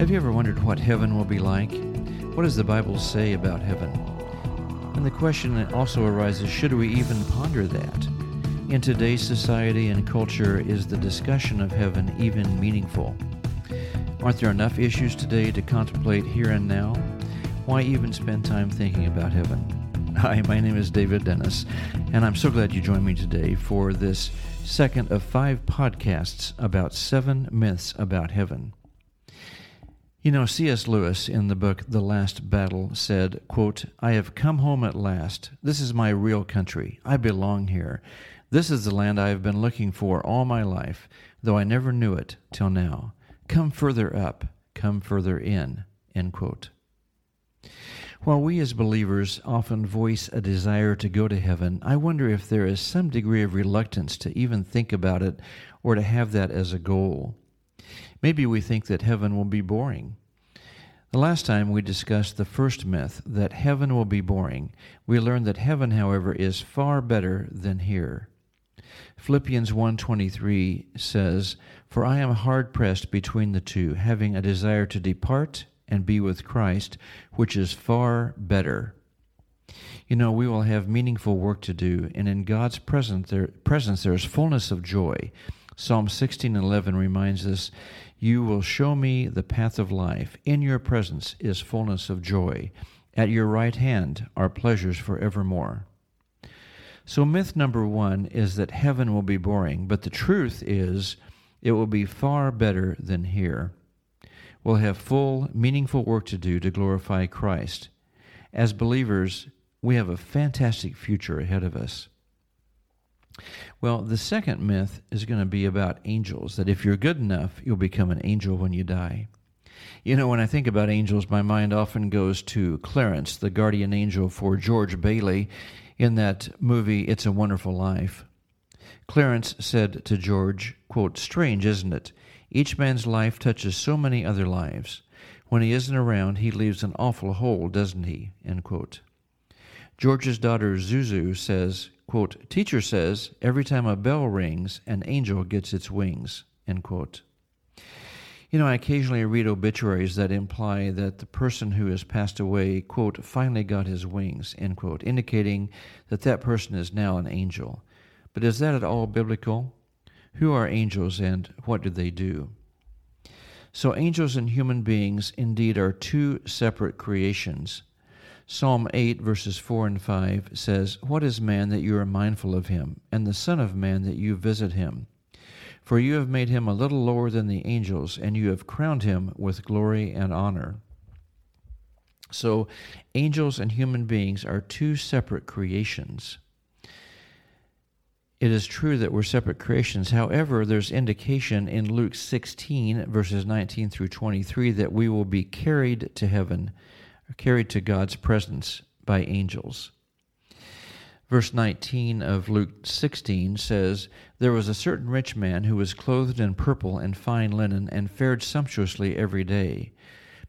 Have you ever wondered what heaven will be like? What does the Bible say about heaven? And the question also arises should we even ponder that? In today's society and culture, is the discussion of heaven even meaningful? Aren't there enough issues today to contemplate here and now? Why even spend time thinking about heaven? Hi, my name is David Dennis, and I'm so glad you joined me today for this second of five podcasts about seven myths about heaven. You know, C.S. Lewis in the book The Last Battle said, quote, I have come home at last. This is my real country. I belong here. This is the land I have been looking for all my life, though I never knew it till now. Come further up, come further in. End quote. While we as believers often voice a desire to go to heaven, I wonder if there is some degree of reluctance to even think about it or to have that as a goal. Maybe we think that heaven will be boring. The last time we discussed the first myth, that heaven will be boring, we learned that heaven, however, is far better than here. Philippians 1:23 says, "For I am hard pressed between the two, having a desire to depart and be with Christ, which is far better. You know, we will have meaningful work to do, and in God's presence, there, presence there's fullness of joy. Psalm 16:11 reminds us, "You will show me the path of life. In your presence is fullness of joy. At your right hand are pleasures forevermore." So myth number 1 is that heaven will be boring, but the truth is it will be far better than here We'll have full, meaningful work to do to glorify Christ. As believers, we have a fantastic future ahead of us. Well, the second myth is going to be about angels, that if you're good enough, you'll become an angel when you die. You know, when I think about angels, my mind often goes to Clarence, the guardian angel for George Bailey in that movie, It's a Wonderful Life. Clarence said to George, quote, Strange, isn't it? Each man's life touches so many other lives. When he isn't around, he leaves an awful hole, doesn't he? George's daughter Zuzu says, quote, Teacher says every time a bell rings, an angel gets its wings. End quote. You know, I occasionally read obituaries that imply that the person who has passed away, quote, finally got his wings, end quote, indicating that that person is now an angel. But is that at all biblical? Who are angels and what do they do? So, angels and human beings indeed are two separate creations. Psalm 8, verses 4 and 5 says, What is man that you are mindful of him, and the Son of Man that you visit him? For you have made him a little lower than the angels, and you have crowned him with glory and honor. So, angels and human beings are two separate creations it is true that we're separate creations. However, there's indication in Luke 16, verses 19 through 23, that we will be carried to heaven, carried to God's presence by angels. Verse 19 of Luke 16 says, There was a certain rich man who was clothed in purple and fine linen, and fared sumptuously every day.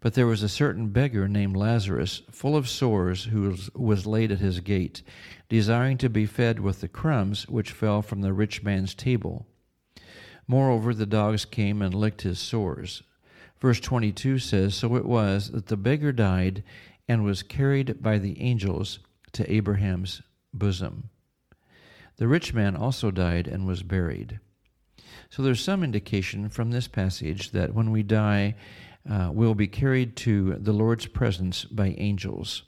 But there was a certain beggar named Lazarus, full of sores, who was laid at his gate, desiring to be fed with the crumbs which fell from the rich man's table. Moreover, the dogs came and licked his sores. Verse 22 says So it was that the beggar died and was carried by the angels to Abraham's bosom. The rich man also died and was buried. So there's some indication from this passage that when we die, uh, will be carried to the Lord's presence by angels.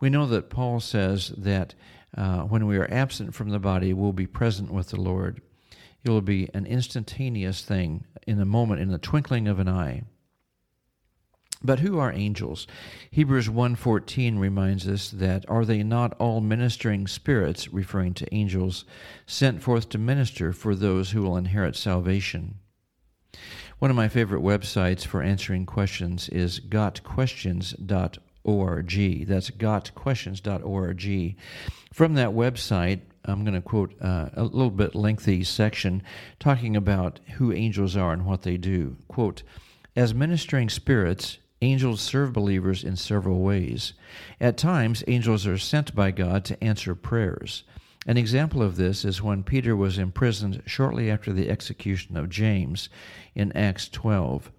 We know that Paul says that uh, when we are absent from the body, we'll be present with the Lord. It will be an instantaneous thing in a moment, in the twinkling of an eye. But who are angels? Hebrews 1:14 reminds us that are they not all ministering spirits referring to angels sent forth to minister for those who will inherit salvation? One of my favorite websites for answering questions is gotquestions.org. That's gotquestions.org. From that website, I'm going to quote uh, a little bit lengthy section talking about who angels are and what they do. Quote, as ministering spirits, angels serve believers in several ways. At times, angels are sent by God to answer prayers. An example of this is when Peter was imprisoned shortly after the execution of James in Acts 12.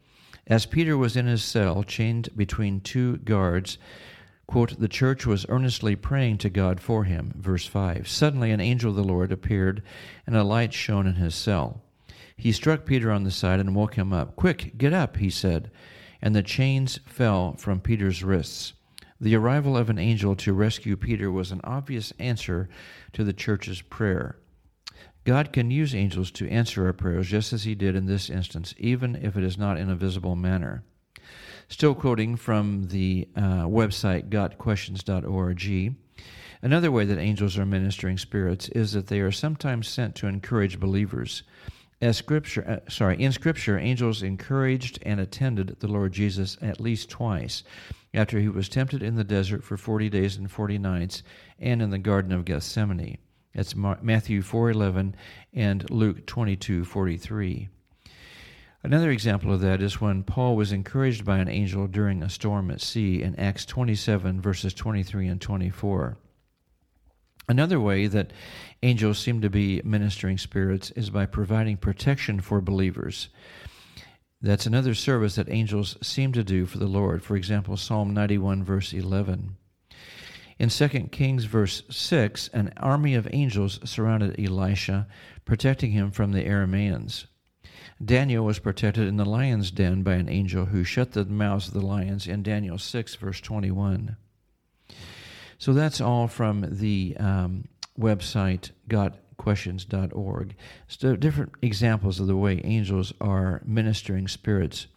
As Peter was in his cell, chained between two guards, quote, the church was earnestly praying to God for him. Verse 5. Suddenly an angel of the Lord appeared, and a light shone in his cell. He struck Peter on the side and woke him up. Quick, get up, he said. And the chains fell from Peter's wrists. The arrival of an angel to rescue Peter was an obvious answer to the church's prayer. God can use angels to answer our prayers just as he did in this instance, even if it is not in a visible manner. Still quoting from the uh, website gotquestions.org. Another way that angels are ministering spirits is that they are sometimes sent to encourage believers. As scripture, uh, sorry, in Scripture, angels encouraged and attended the Lord Jesus at least twice after he was tempted in the desert for 40 days and 40 nights and in the Garden of Gethsemane. That's Matthew 4:11 and Luke 22:43. Another example of that is when Paul was encouraged by an angel during a storm at sea in Acts 27 verses 23 and 24. Another way that angels seem to be ministering spirits is by providing protection for believers. That's another service that angels seem to do for the Lord. For example, Psalm 91, verse 11. In 2 Kings, verse 6, an army of angels surrounded Elisha, protecting him from the Arameans. Daniel was protected in the lion's den by an angel who shut the mouths of the lions in Daniel 6, verse 21. So that's all from the um, website gotquestions.org. So different examples of the way angels are ministering spirits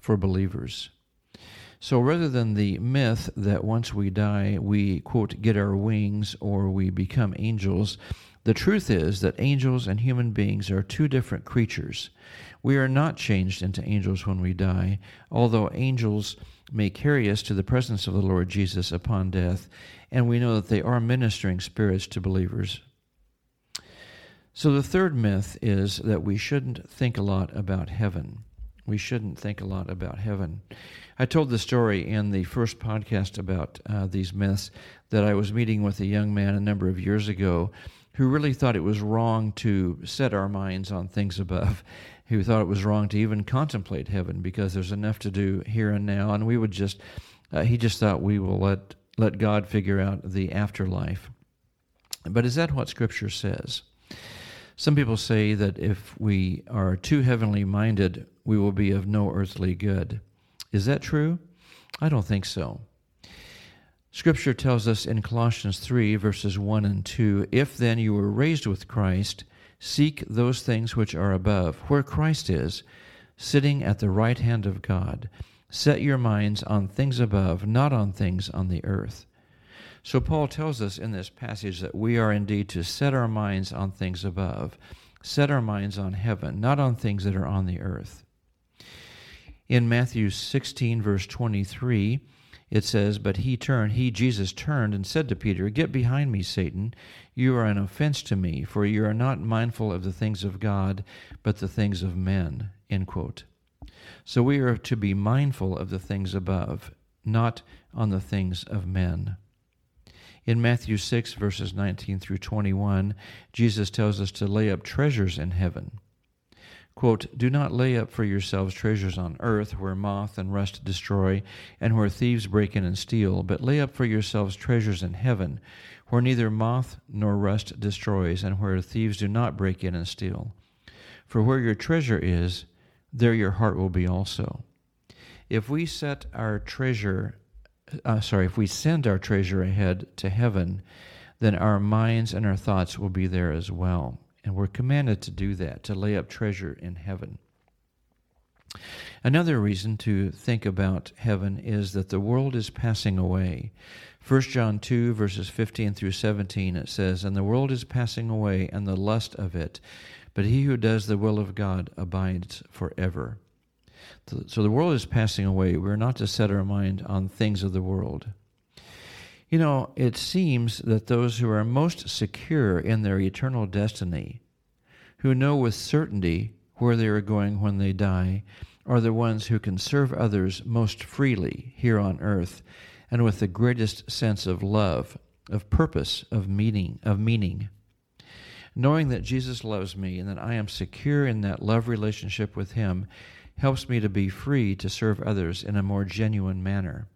for believers. So rather than the myth that once we die, we, quote, get our wings or we become angels, the truth is that angels and human beings are two different creatures. We are not changed into angels when we die, although angels may carry us to the presence of the Lord Jesus upon death, and we know that they are ministering spirits to believers. So the third myth is that we shouldn't think a lot about heaven. We shouldn't think a lot about heaven. I told the story in the first podcast about uh, these myths that I was meeting with a young man a number of years ago who really thought it was wrong to set our minds on things above who thought it was wrong to even contemplate heaven because there's enough to do here and now, and we would just, uh, he just thought we will let, let God figure out the afterlife. But is that what Scripture says? Some people say that if we are too heavenly minded, we will be of no earthly good. Is that true? I don't think so. Scripture tells us in Colossians 3, verses 1 and 2 If then you were raised with Christ, Seek those things which are above, where Christ is, sitting at the right hand of God. Set your minds on things above, not on things on the earth. So, Paul tells us in this passage that we are indeed to set our minds on things above, set our minds on heaven, not on things that are on the earth. In Matthew 16, verse 23, it says, But he turned, he, Jesus, turned and said to Peter, Get behind me, Satan. You are an offense to me, for you are not mindful of the things of God, but the things of men. End quote. So we are to be mindful of the things above, not on the things of men. In Matthew 6, verses 19 through 21, Jesus tells us to lay up treasures in heaven. Quote, Do not lay up for yourselves treasures on earth where moth and rust destroy and where thieves break in and steal, but lay up for yourselves treasures in heaven where neither moth nor rust destroys and where thieves do not break in and steal. For where your treasure is, there your heart will be also. If we set our treasure, uh, sorry, if we send our treasure ahead to heaven, then our minds and our thoughts will be there as well. And we're commanded to do that, to lay up treasure in heaven. Another reason to think about heaven is that the world is passing away. 1 John 2, verses 15 through 17, it says, And the world is passing away, and the lust of it, but he who does the will of God abides forever. So the world is passing away. We're not to set our mind on things of the world. You know, it seems that those who are most secure in their eternal destiny, who know with certainty where they are going when they die, are the ones who can serve others most freely here on earth and with the greatest sense of love, of purpose, of meaning, of meaning. Knowing that Jesus loves me and that I am secure in that love relationship with him helps me to be free to serve others in a more genuine manner.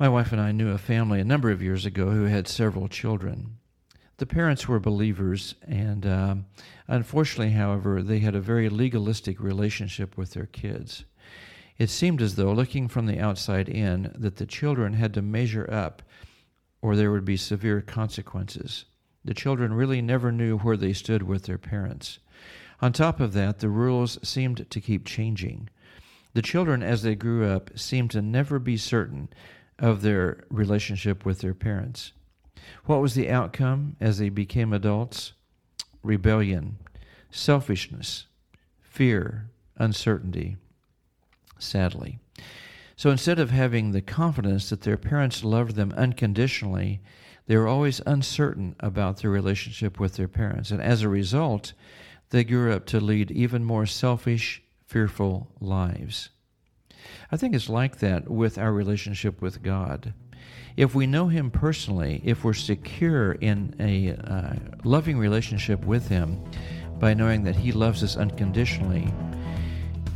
My wife and I knew a family a number of years ago who had several children. The parents were believers, and uh, unfortunately, however, they had a very legalistic relationship with their kids. It seemed as though, looking from the outside in, that the children had to measure up or there would be severe consequences. The children really never knew where they stood with their parents. On top of that, the rules seemed to keep changing. The children, as they grew up, seemed to never be certain of their relationship with their parents. What was the outcome as they became adults? Rebellion, selfishness, fear, uncertainty. Sadly. So instead of having the confidence that their parents loved them unconditionally, they were always uncertain about their relationship with their parents. And as a result, they grew up to lead even more selfish, fearful lives. I think it's like that with our relationship with God. If we know Him personally, if we're secure in a uh, loving relationship with Him by knowing that He loves us unconditionally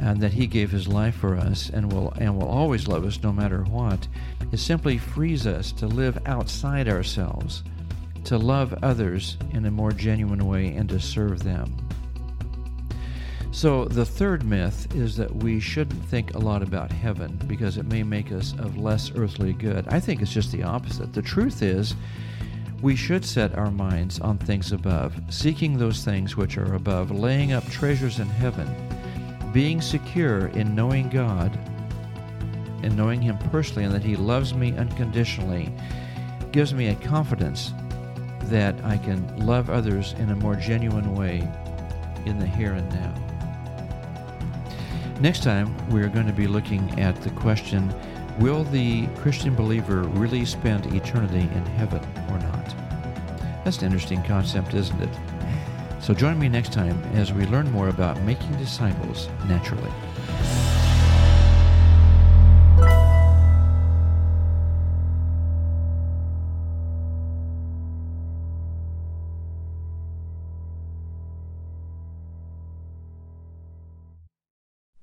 and that He gave His life for us and will, and will always love us no matter what, it simply frees us to live outside ourselves, to love others in a more genuine way, and to serve them. So, the third myth is that we shouldn't think a lot about heaven because it may make us of less earthly good. I think it's just the opposite. The truth is, we should set our minds on things above, seeking those things which are above, laying up treasures in heaven, being secure in knowing God and knowing Him personally and that He loves me unconditionally gives me a confidence that I can love others in a more genuine way in the here and now. Next time, we're going to be looking at the question Will the Christian believer really spend eternity in heaven or not? That's an interesting concept, isn't it? So join me next time as we learn more about making disciples naturally.